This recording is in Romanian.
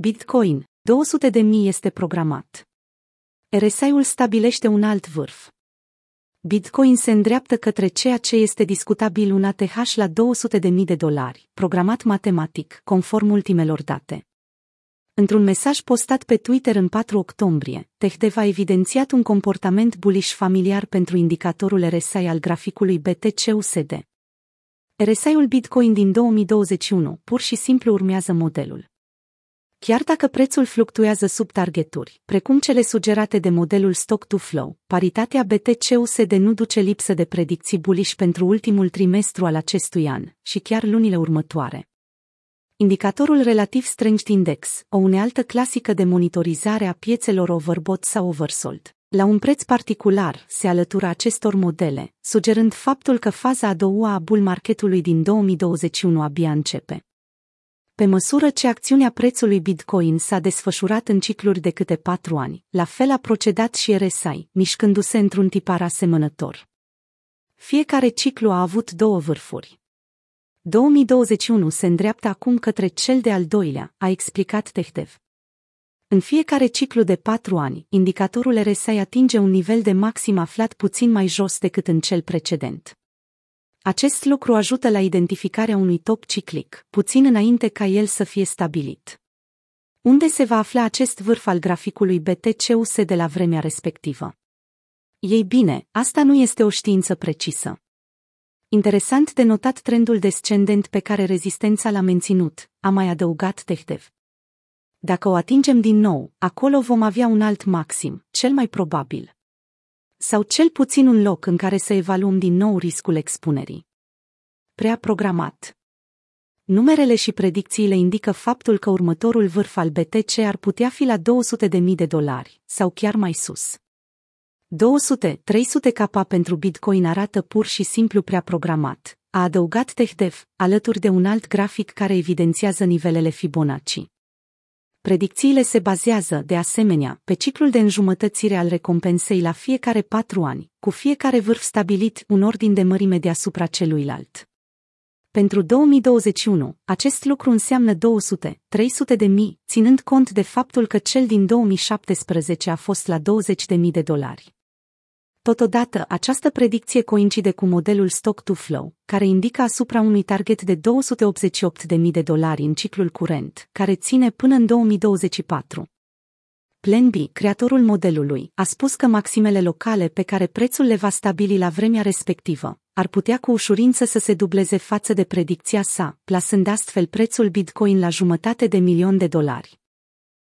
Bitcoin, 200 de mii este programat. RSI-ul stabilește un alt vârf. Bitcoin se îndreaptă către ceea ce este discutabil un ATH la 200 de mii de dolari, programat matematic, conform ultimelor date. Într-un mesaj postat pe Twitter în 4 octombrie, Tehdev a evidențiat un comportament bullish familiar pentru indicatorul RSI al graficului BTC-USD. RSI-ul Bitcoin din 2021 pur și simplu urmează modelul. Chiar dacă prețul fluctuează sub targeturi, precum cele sugerate de modelul stock-to-flow, paritatea BTC-USD nu duce lipsă de predicții bullish pentru ultimul trimestru al acestui an și chiar lunile următoare. Indicatorul relativ strength index, o unealtă clasică de monitorizare a piețelor overbought sau oversold, la un preț particular se alătură acestor modele, sugerând faptul că faza a doua a bull marketului din 2021 abia începe. Pe măsură ce acțiunea prețului Bitcoin s-a desfășurat în cicluri de câte patru ani, la fel a procedat și RSI, mișcându-se într-un tipar asemănător. Fiecare ciclu a avut două vârfuri. 2021 se îndreaptă acum către cel de-al doilea, a explicat Tehdev. În fiecare ciclu de patru ani, indicatorul RSI atinge un nivel de maxim aflat puțin mai jos decât în cel precedent. Acest lucru ajută la identificarea unui top ciclic, puțin înainte ca el să fie stabilit. Unde se va afla acest vârf al graficului BTCUS de la vremea respectivă? Ei bine, asta nu este o știință precisă. Interesant de notat trendul descendent pe care rezistența l-a menținut, a mai adăugat Tehdev. Dacă o atingem din nou, acolo vom avea un alt maxim, cel mai probabil sau cel puțin un loc în care să evaluăm din nou riscul expunerii. Prea programat. Numerele și predicțiile indică faptul că următorul vârf al BTC ar putea fi la 200.000 de dolari, sau chiar mai sus. 200-300 capa pentru Bitcoin arată pur și simplu prea programat, a adăugat TechDev, alături de un alt grafic care evidențiază nivelele Fibonacci. Predicțiile se bazează, de asemenea, pe ciclul de înjumătățire al recompensei la fiecare patru ani, cu fiecare vârf stabilit un ordin de mărime deasupra celuilalt. Pentru 2021, acest lucru înseamnă 200-300 de mii, ținând cont de faptul că cel din 2017 a fost la 20 de mii de dolari. Totodată, această predicție coincide cu modelul stock-to-flow, care indică asupra unui target de 288.000 de dolari în ciclul curent, care ține până în 2024. Plan B, creatorul modelului, a spus că maximele locale pe care prețul le va stabili la vremea respectivă ar putea cu ușurință să se dubleze față de predicția sa, plasând astfel prețul Bitcoin la jumătate de milion de dolari.